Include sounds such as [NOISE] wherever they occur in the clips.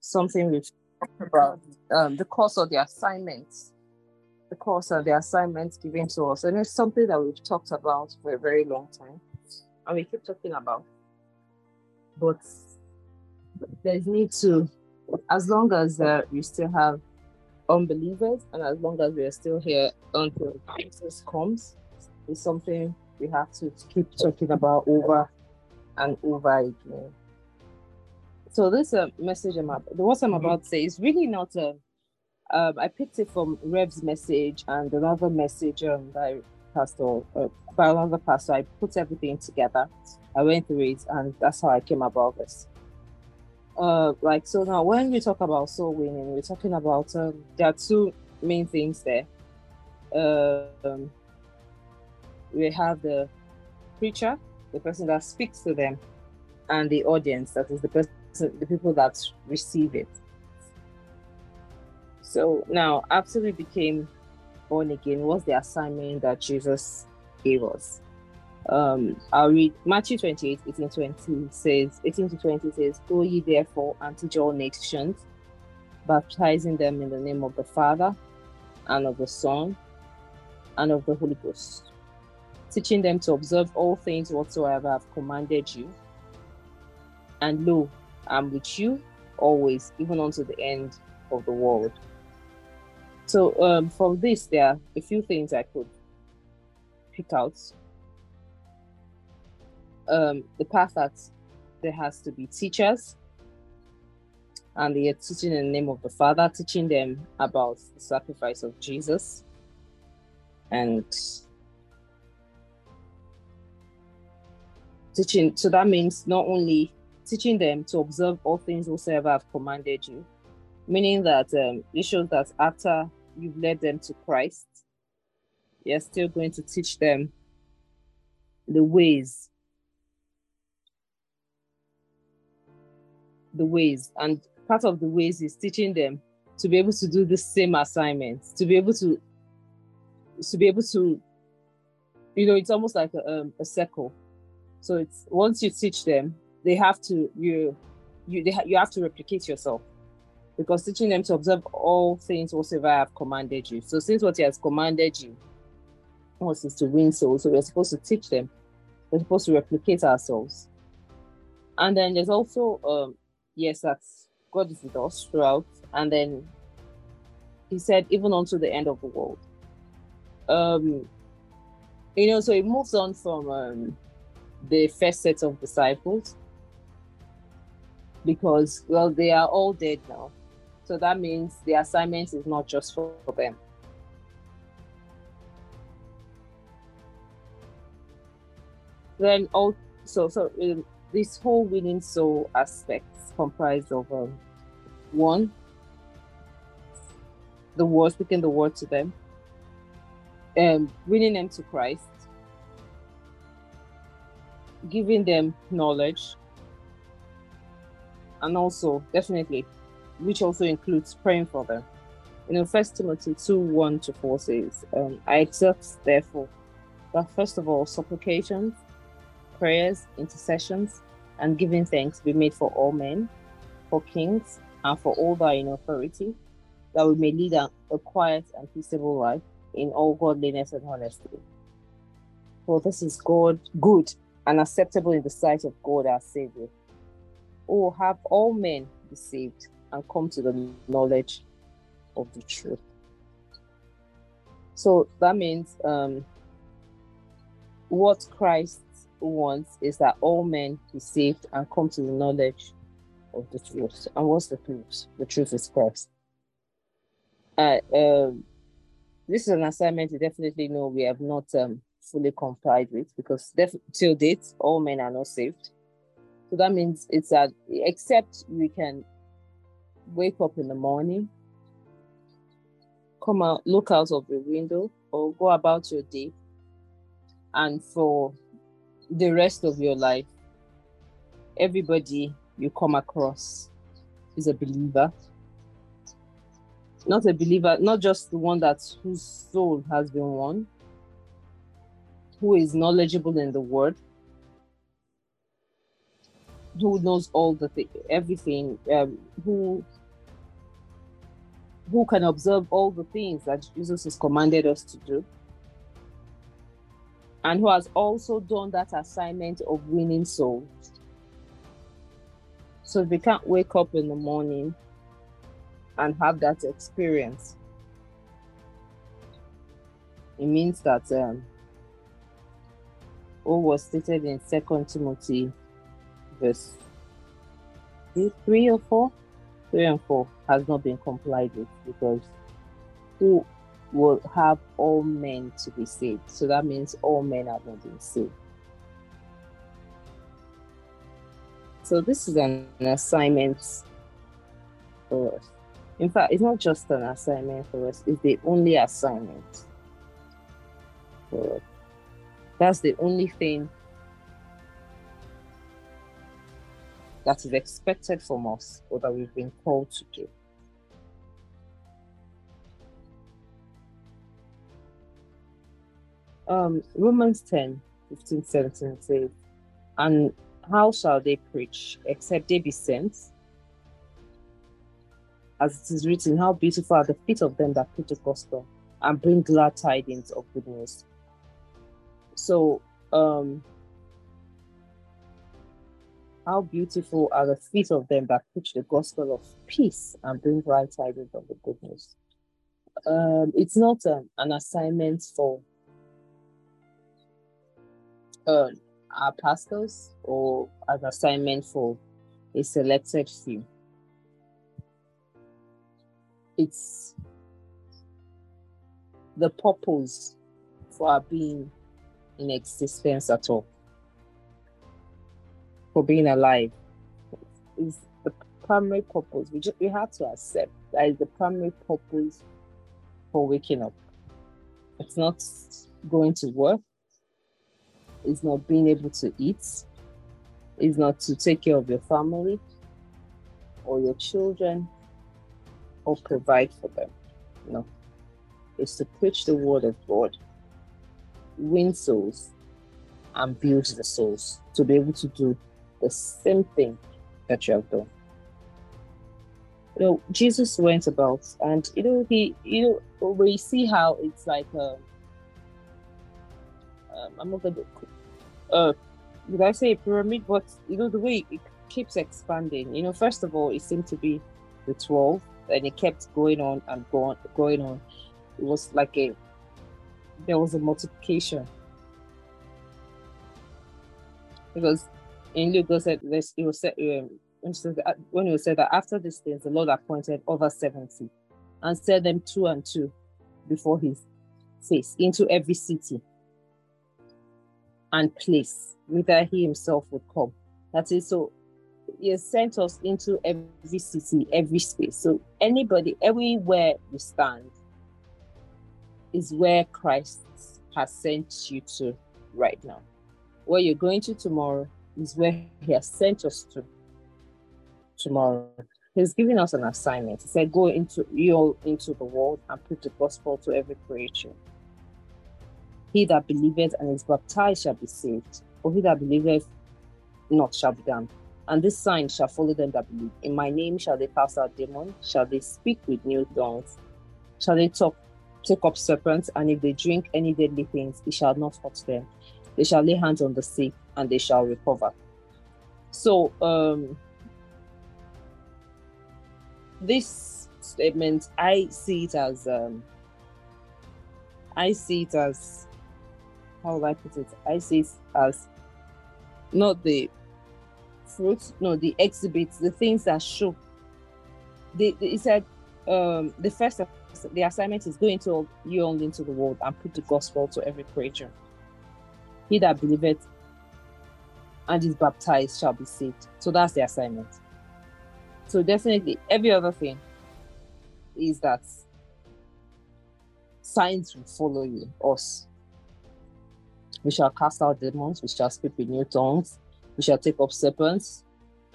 something we've talked about um, the course of the assignments, the course of the assignments given to us, and it's something that we've talked about for a very long time, and we keep talking about. But there's need to, as long as uh, we still have unbelievers, and as long as we are still here until Jesus comes, it's something we have to keep talking about over and over again. So this uh, message I'm about, the what I'm about to say is really not a. Um, I picked it from Rev's message and another message um, by Pastor uh, by another pastor. I put everything together. I went through it, and that's how I came about this. Uh, like so now, when we talk about soul winning, we're talking about um, there are two main things there. Um, we have the preacher, the person that speaks to them, and the audience, that is the person, the people that receive it. So now, after we became born again, what's the assignment that Jesus gave us? Um, I'll read Matthew 28, 18 20 says, 18 to 20 says, Go ye therefore and teach all nations, baptizing them in the name of the Father and of the Son and of the Holy Ghost teaching them to observe all things whatsoever I've commanded you. And lo, I'm with you always, even unto the end of the world. So um, from this, there are a few things I could pick out. Um, the path that there has to be teachers, and they are teaching in the name of the Father, teaching them about the sacrifice of Jesus, and teaching so that means not only teaching them to observe all things whatsoever I've commanded you, meaning that um, it shows that after you've led them to Christ, you're still going to teach them the ways. The ways, and part of the ways is teaching them to be able to do the same assignments, to be able to, to be able to, you know, it's almost like a, um, a circle so it's once you teach them, they have to you you they you have to replicate yourself because teaching them to observe all things whatsoever I have commanded you. So since what he has commanded you was is to win souls, so we're supposed to teach them. We're supposed to replicate ourselves. And then there's also um yes, that's God is with us throughout. And then he said, even unto the end of the world. Um, you know, so it moves on from um the first set of disciples because well they are all dead now. So that means the assignment is not just for them. Then also so um, this whole winning soul aspects comprised of um, one the word speaking the word to them um winning them to christ giving them knowledge and also definitely which also includes praying for them you know first timothy 2 1 to 4 says um, i exhort therefore that first of all supplications prayers intercessions and giving thanks be made for all men for kings and for all that are in authority that we may lead a, a quiet and peaceable life in all godliness and honesty for this is god good and acceptable in the sight of God our Savior. Oh, have all men be saved and come to the knowledge of the truth. So that means um, what Christ wants is that all men be saved and come to the knowledge of the truth. And what's the truth? The truth is Christ. Uh, um, this is an assignment you definitely know we have not um, fully complied with because def- till date all men are not saved. So that means it's that except we can wake up in the morning, come out, look out of the window, or go about your day, and for the rest of your life, everybody you come across is a believer. Not a believer, not just the one that whose soul has been won, who is knowledgeable in the word, who knows all the th- everything, um, who who can observe all the things that Jesus has commanded us to do, and who has also done that assignment of winning souls. So we can't wake up in the morning and have that experience, it means that um, all was stated in Second Timothy, verse three or four, three and four has not been complied with because who will have all men to be saved? So that means all men have not been saved. So this is an assignment for us. In fact, it's not just an assignment for us, it's the only assignment for us. That's the only thing that is expected from us or that we've been called to do. Um, Romans 10 15 17 says, And how shall they preach except they be sent? As it is written, How beautiful are the feet of them that preach the gospel and bring glad tidings of good news. So, um, how beautiful are the feet of them that preach the gospel of peace and bring glad tidings of the good news. Um, it's not um, an assignment for uh, our pastors or an assignment for a selected few. It's the purpose for our being in existence at all. For being alive is the primary purpose. We just we have to accept that is the primary purpose for waking up. It's not going to work. It's not being able to eat. It's not to take care of your family or your children or provide for them. No. It's to preach the word of God win souls and build the souls to be able to do the same thing that you have done. You know, Jesus went about, and you know, he, you know, we see how it's like, uh, um, I'm not gonna, uh, did I say pyramid? But you know, the way it keeps expanding. You know, first of all, it seemed to be the twelve, and it kept going on and going, going on. It was like a there was a multiplication. Because in Luke, God said this, it was said, um, when was said that after these things, the Lord appointed over 70 and set them two and two before his face into every city and place whither he himself would come. That is so he has sent us into every city, every space. So anybody, everywhere you stand, is where Christ has sent you to right now. Where you're going to tomorrow is where He has sent us to tomorrow. He's giving us an assignment. He said, Go into you all into the world and preach the gospel to every creature. He that believeth and is baptized shall be saved, or he that believeth not shall be damned. And this sign shall follow them that believe. In my name shall they cast out demons, shall they speak with new tongues, shall they talk take up serpents, and if they drink any deadly things, it shall not hurt them. They shall lay hands on the sick, and they shall recover. So, um, this statement, I see it as, um, I see it as, how will I put it? I see it as not the fruits, no, the exhibits, the things that show. They, they, said, um, the first the assignment is going to you only into the world and put the gospel to every creature. He that believeth and is baptized shall be saved. So that's the assignment. So definitely every other thing is that signs will follow you, us. We shall cast out demons, we shall speak with new tongues, we shall take up serpents,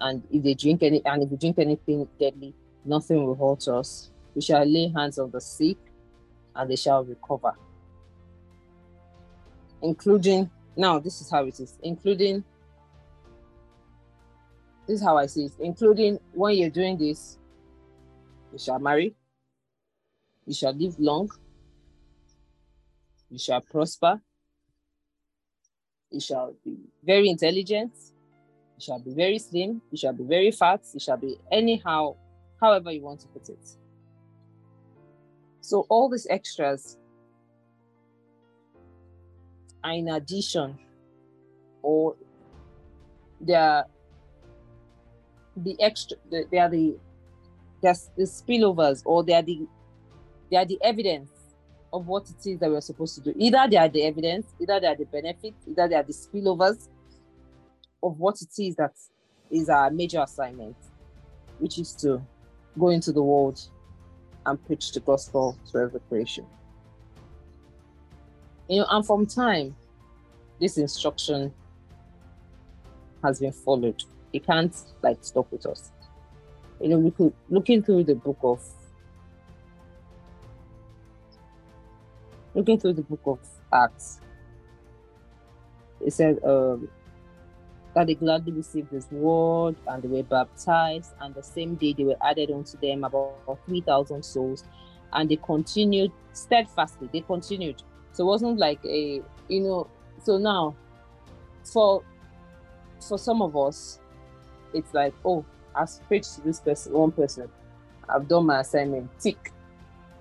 and if they drink any and if we drink anything deadly, nothing will hurt us. We shall lay hands on the sick and they shall recover. Including, now this is how it is, including this is how I see it, including when you're doing this, you shall marry, you shall live long, you shall prosper, you shall be very intelligent, you shall be very slim, you shall be very fat, you shall be anyhow, however you want to put it. So all these extras are in addition or they are the extra they are the there's the spillovers or they are the they are the evidence of what it is that we're supposed to do. Either they are the evidence, either they are the benefits, either they are the spillovers of what it is that is our major assignment, which is to go into the world and preach the gospel to every creation. You know, and from time, this instruction has been followed. It can't like stop with us. You know, we could looking through the book of looking through the book of Acts. It said um, that they gladly received this word and they were baptized, and the same day they were added unto them about 3,000 souls, and they continued steadfastly. They continued. So it wasn't like a, you know, so now for for some of us, it's like, oh, I've preached to this person, one person, I've done my assignment, tick.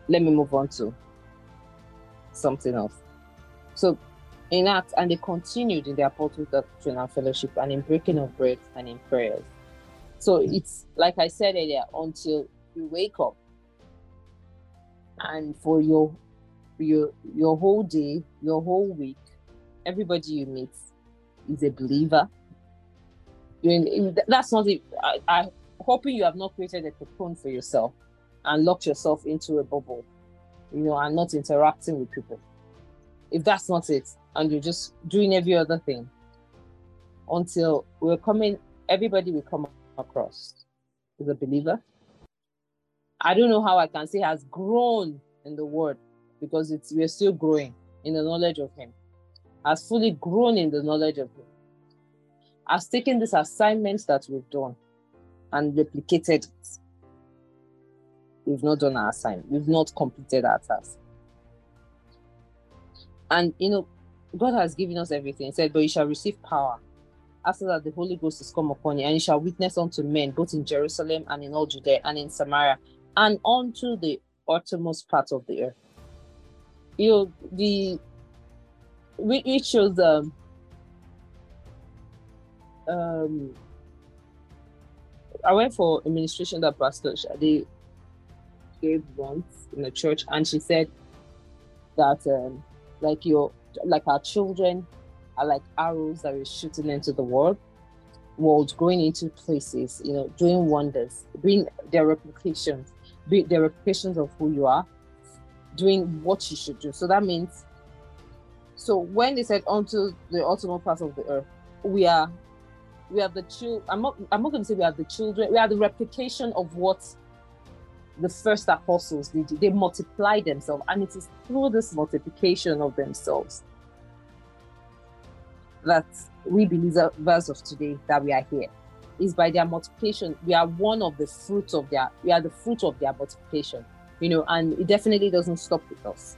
Let me move on to something else. So in Acts, and they continued in their apostles' doctrine and fellowship, and in breaking of bread and in prayers. So it's like I said earlier, until you wake up, and for your your your whole day, your whole week, everybody you meet is a believer. You that's not it. I, I hoping you have not created a cocoon for yourself and locked yourself into a bubble, you know, and not interacting with people. If that's not it, and you're just doing every other thing until we're coming, everybody will come across is a believer. I don't know how I can say has grown in the word because it's we're still growing in the knowledge of him, has fully grown in the knowledge of him, has taken these assignments that we've done and replicated it. We've not done our assignment, we've not completed our task. And you know, God has given us everything. He said, But you shall receive power. After that, the Holy Ghost is come upon you, and you shall witness unto men, both in Jerusalem and in all Judea and in Samaria, and unto the uttermost part of the earth. You the which shows um, um I went for administration that Pastor Shadi gave once in a church, and she said that um, like your like our children are like arrows that we're shooting into the world world going into places you know doing wonders being their replications be their replications of who you are doing what you should do. So that means so when they said onto the ultimate part of the earth we are we are the children i'm not i'm not going to say we are the children we are the replication of what the first apostles did. They multiplied themselves and it is through this multiplication of themselves that we believers of today that we are here. Is by their multiplication. We are one of the fruits of their we are the fruit of their multiplication you know and it definitely doesn't stop with us.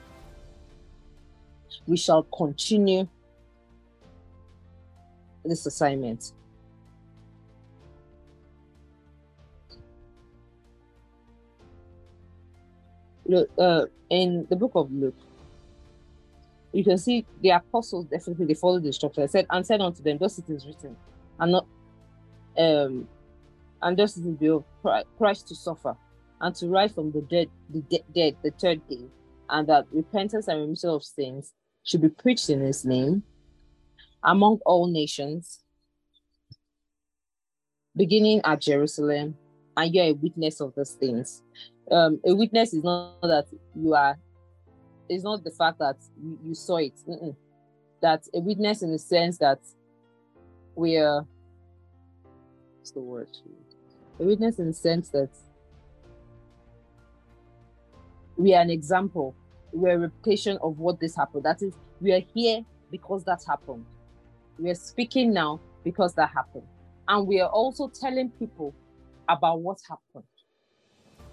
We shall continue this assignment. Look, uh, in the book of Luke, you can see the apostles definitely they followed the instruction. I said and said unto them, "Thus it is written, and not um, and thus it will be Christ to suffer and to rise from the dead, the de- dead, the third day, and that repentance and remission of sins should be preached in His name among all nations, beginning at Jerusalem, and you are a witness of those things." um, a witness is not that you are it's not the fact that you, you saw it Mm-mm. that a witness in the sense that we're what's the word a witness in the sense that we are an example we're a reputation of what this happened that is we are here because that happened we are speaking now because that happened and we are also telling people about what happened.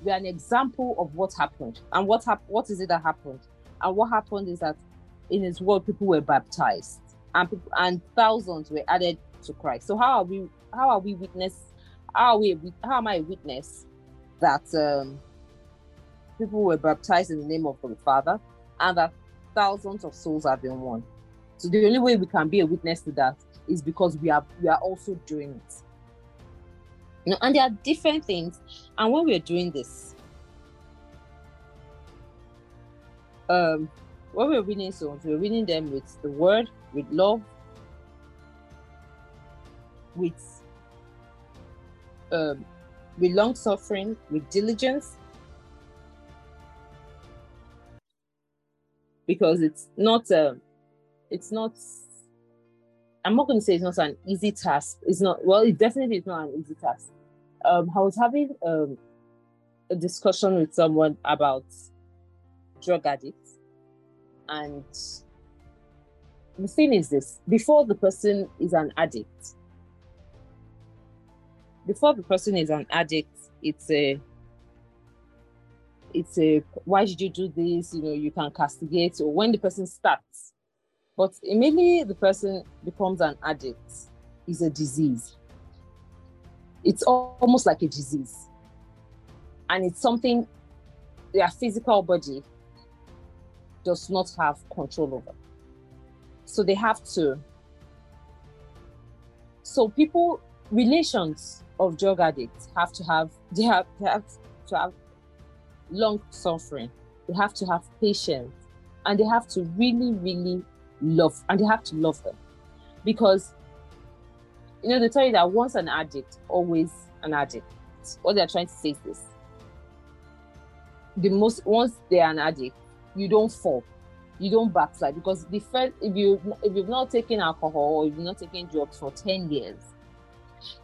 We are an example of what happened. And what hap- what is it that happened? And what happened is that in his word, people were baptized and and thousands were added to Christ. So how are we how are we witness how are we how am I a witness that um, people were baptized in the name of the Father and that thousands of souls have been won. So the only way we can be a witness to that is because we are we are also doing it. You know, and there are different things. And when we're doing this, um, when we're winning souls, we're winning them with the word, with love, with um, with long suffering, with diligence, because it's not um, it's not I'm not going to say it's not an easy task. It's not well, it definitely is not an easy task. Um, I was having um, a discussion with someone about drug addicts, and the thing is this: before the person is an addict, before the person is an addict, it's a it's a why did you do this? You know, you can castigate or when the person starts. But immediately the person becomes an addict, is a disease. It's almost like a disease. And it's something their physical body does not have control over. So they have to. So people, relations of drug addicts have to have they have, they have to have long suffering. They have to have patience and they have to really really love and they have to love them. Because you know they tell you that once an addict always an addict. What they're trying to say is this. The most once they're an addict you don't fall. You don't backslide. Because the first if you if you've not taken alcohol or you've not taken drugs for 10 years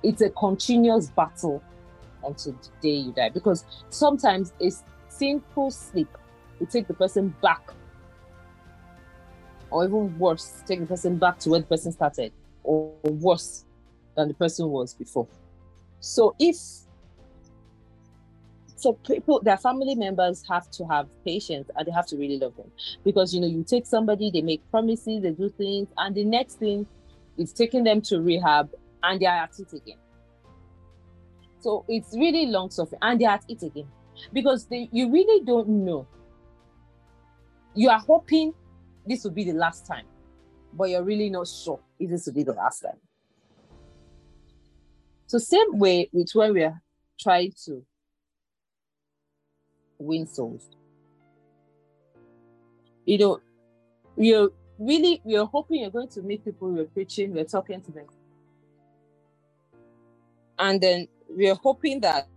it's a continuous battle until the day you die. Because sometimes a simple sleep. Will take the person back. Or even worse take the person back to where the person started. Or worse than the person was before. So if so people their family members have to have patience and they have to really love them. Because you know you take somebody they make promises they do things and the next thing is taking them to rehab and they are at it again. So it's really long suffering and they're at it again because they, you really don't know. You are hoping this will be the last time, but you're really not sure if this will be the last time. So same way with when we're trying to win souls. You know, you're really we're hoping you're going to meet people we're preaching, we're talking to them and then we're hoping that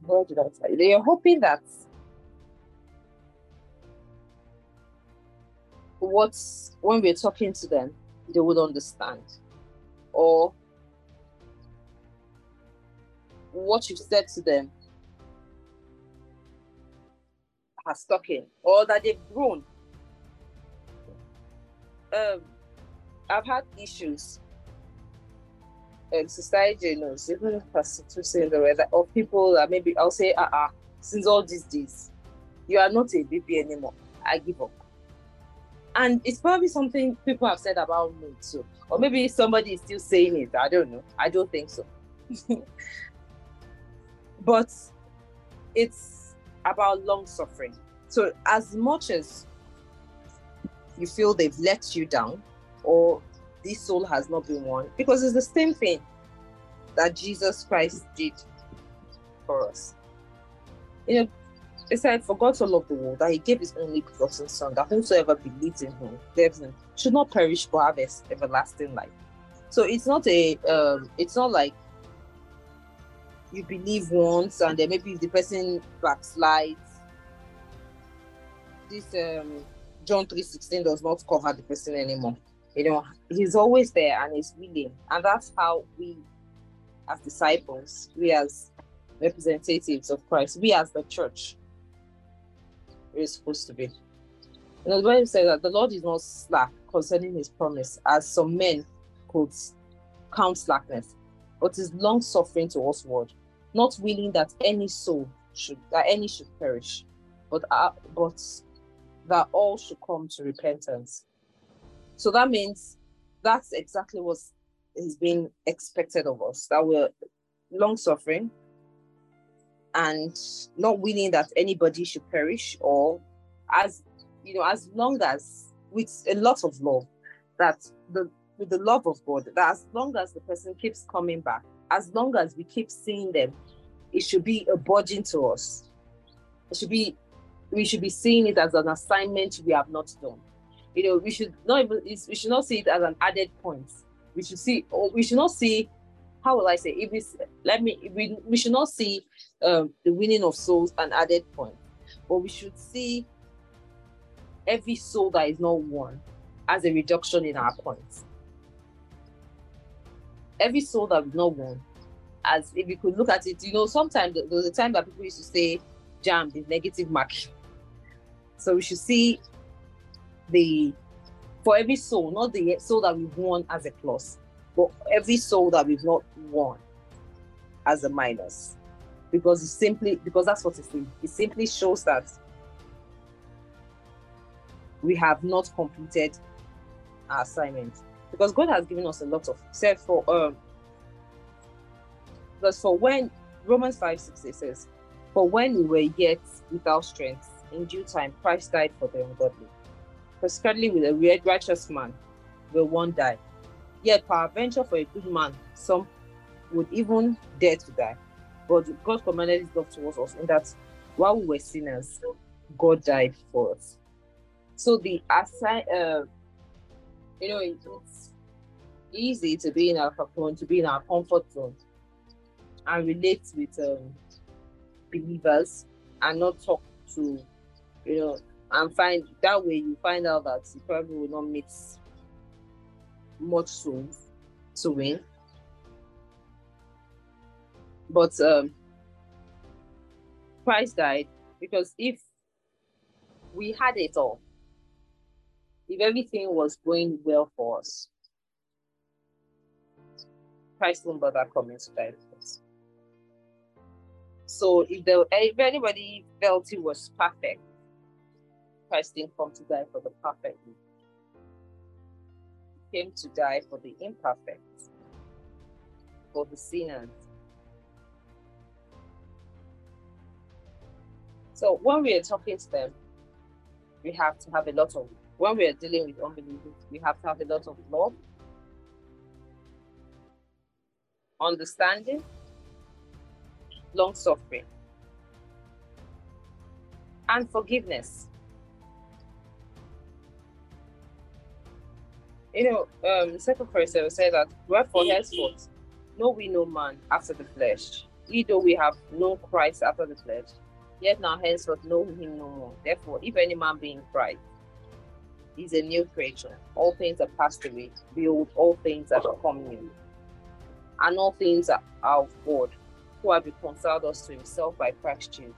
what did I say? They are hoping that what's when we're talking to them, they would understand. Or what you've said to them has stuck in, or that they've grown. Um, I've had issues and society knows, even prostitution the that of people that maybe I'll say, ah, uh-uh, since all these days, you are not a baby anymore. I give up. And it's probably something people have said about me too. Or maybe somebody is still saying it. I don't know. I don't think so. [LAUGHS] but it's about long suffering. So as much as you feel they've let you down or this soul has not been won because it's the same thing that Jesus Christ did for us. You know, it said, For God so loved the world that he gave his only begotten Son, that whosoever believes in him lives in, should not perish but have everlasting life. So it's not a, um, it's not like you believe once and then maybe if the person backslides, this um, John 3.16 does not cover the person anymore. You know, he's always there and he's willing. And that's how we, as disciples, we as representatives of Christ, we as the church, we're supposed to be. You know, the Bible says that the Lord is not slack concerning his promise, as some men could count slackness, but is long suffering towards word, not willing that any soul should that any should perish, but uh, but that all should come to repentance. So that means that's exactly what is being expected of us. That we're long suffering and not willing that anybody should perish, or as you know, as long as with a lot of love, that the with the love of God, that as long as the person keeps coming back, as long as we keep seeing them, it should be a burden to us. It should be, we should be seeing it as an assignment we have not done. You know, we should not even, we should not see it as an added point. We should see, or we should not see, how will I say, if it's, let me, we, we should not see um, the winning of souls an added point, but we should see every soul that is not won as a reduction in our points every soul that we've not won, as if you could look at it, you know, sometimes there was a time that people used to say "JAMB is negative marking. So we should see the for every soul, not the soul that we've won as a plus, but every soul that we've not won as a minus. Because it simply because that's what it is. It simply shows that we have not completed our assignment because God has given us a lot of said for um because for when Romans 5 6 it says, For when we were yet without strength, in due time Christ died for the ungodly. Particularly with a righteous man, will one die. Yet venture for a good man, some would even dare to die. But God commanded his love towards us in that while we were sinners, God died for us. So the assign uh, you know, it's easy to be in our to be in our comfort zone and relate with um, believers and not talk to, you know, and find that way you find out that you probably will not meet much souls to win. But um, Christ died because if we had it all, if everything was going well for us, Christ won't bother coming to die for us. So if there if anybody felt he was perfect, Christ didn't come to die for the perfect. He came to die for the imperfect, for the sinners. So when we are talking to them, we have to have a lot of when we are dealing with unbelievers, we have to have a lot of love, understanding, long suffering, and forgiveness. You know, um, second verse will say that wherefore henceforth know we no man after the flesh, either we have known Christ after the flesh, yet now henceforth know him no more. Therefore, if any man be in Christ, is a new creature. All things are passed away. Behold, all things are become new. And all things are of God, who have reconciled us to himself by Christ Jesus,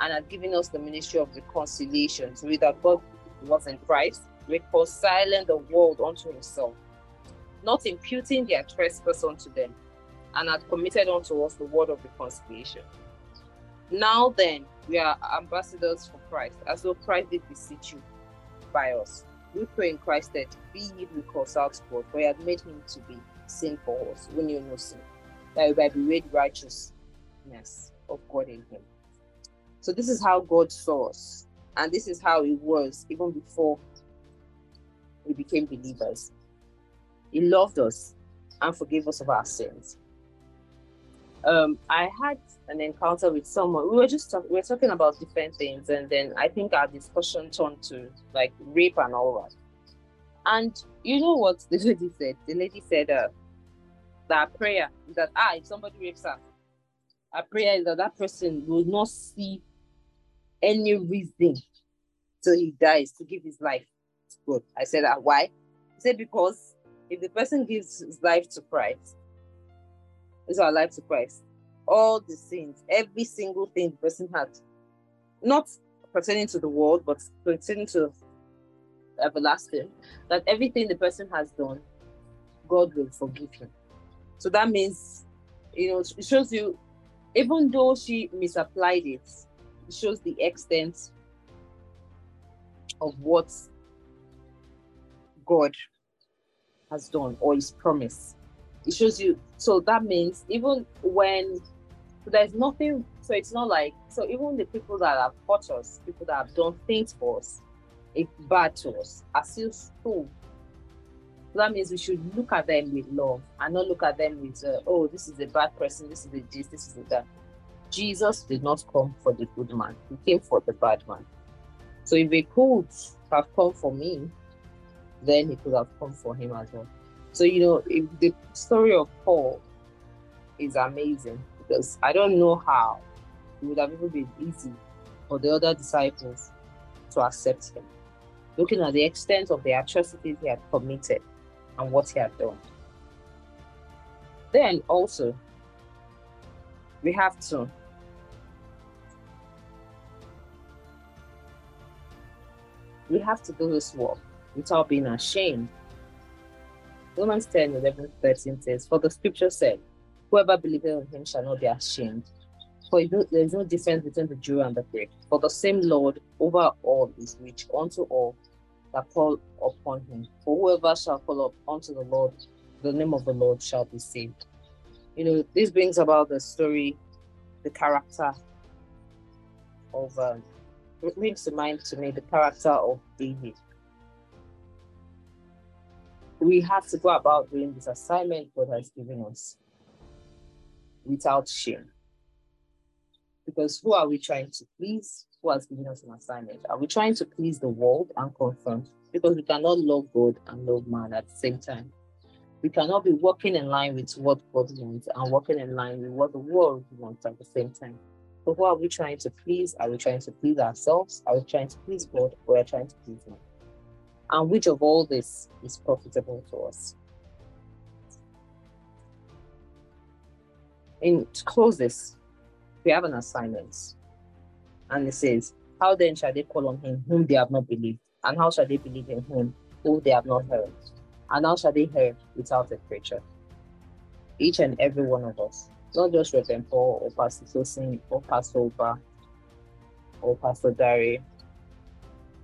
and have given us the ministry of reconciliation, so that God was in Christ, reconciling the world unto himself, not imputing their trespass unto them, and had committed unto us the word of reconciliation. Now then, we are ambassadors for Christ, as though Christ did beseech you by us. We pray in Christ that be ye reconciled to God, for he had made him to be sin for us, We knew no sin, that we might be made righteousness of God in him. So this is how God saw us, and this is how it was even before we became believers. He loved us and forgave us of our sins. Um, I had an encounter with someone. We were just talk- we were talking about different things, and then I think our discussion turned to like rape and all that. And you know what the [LAUGHS] lady said? The lady said uh, that prayer is that ah, if somebody rapes her, a prayer is that that person will not see any reason till he dies to give his life God. I said that why? He said because if the person gives his life to Christ, is our life to Christ all the sins, every single thing the person had, not pertaining to the world, but pertaining to everlasting, that everything the person has done, God will forgive him. So that means, you know, it shows you, even though she misapplied it, it shows the extent of what God has done or his promise. It shows you, so that means even when there's nothing, so it's not like, so even the people that have hurt us, people that have done things for us, if bad to us, are still. So that means we should look at them with love and not look at them with, uh, oh, this is a bad person, this is a this, this is a that. Jesus did not come for the good man, he came for the bad man. So if he could have come for me, then he could have come for him as well. So, you know, if the story of Paul is amazing because I don't know how it would have even been easy for the other disciples to accept him, looking at the extent of the atrocities he had committed and what he had done. Then also, we have to we have to do this work without being ashamed. Romans 10 11 13 says, For the scripture said, Whoever believes in him shall not be ashamed. For there is no difference between the Jew and the Greek. For the same Lord over all is rich unto all that call upon him. For whoever shall call up unto the Lord, the name of the Lord shall be saved. You know, this brings about the story, the character of, um, it brings to mind to me the character of David. We have to go about doing this assignment God has given us without shame. Because who are we trying to please? Who has given us an assignment? Are we trying to please the world and confirm? Because we cannot love God and love man at the same time. We cannot be working in line with what God wants and working in line with what the world wants at the same time. So who are we trying to please? Are we trying to please ourselves? Are we trying to please God or are we trying to please man? And which of all this is profitable to us? in to close this, we have an assignment. And it says, How then shall they call on him whom they have not believed? And how shall they believe in him whom they have not heard? And how shall they hear without a preacher? Each and every one of us, not just Reverend Paul or Pastor Tosin or Pastor Oba or Pastor Dari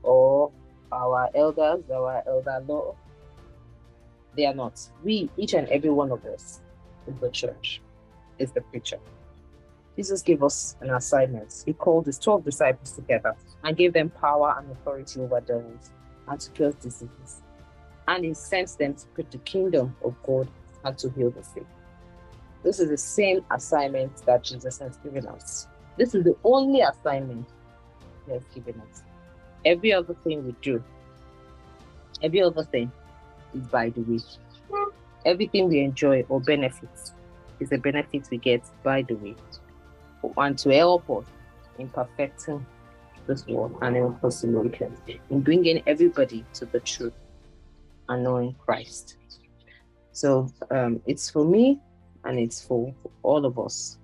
or our elders, our elder law, they are not. We, each and every one of us, in the church is the preacher. Jesus gave us an assignment. He called his 12 disciples together and gave them power and authority over devils and to cure diseases. And he sent them to preach the kingdom of God and to heal the sick. This is the same assignment that Jesus has given us. This is the only assignment he has given us. Every other thing we do, every other thing is by the way. Everything we enjoy or benefits is the benefit we get by the way, and to help us in perfecting this world and in possibilities, in bringing everybody to the truth and knowing Christ. So um, it's for me and it's for all of us.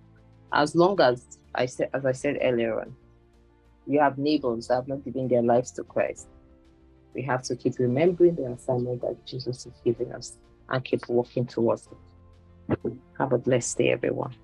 As long as I said, as I said earlier on, we have neighbors that have not given their lives to Christ. We have to keep remembering the assignment that Jesus is giving us and keep walking towards it. Have a blessed day, everyone.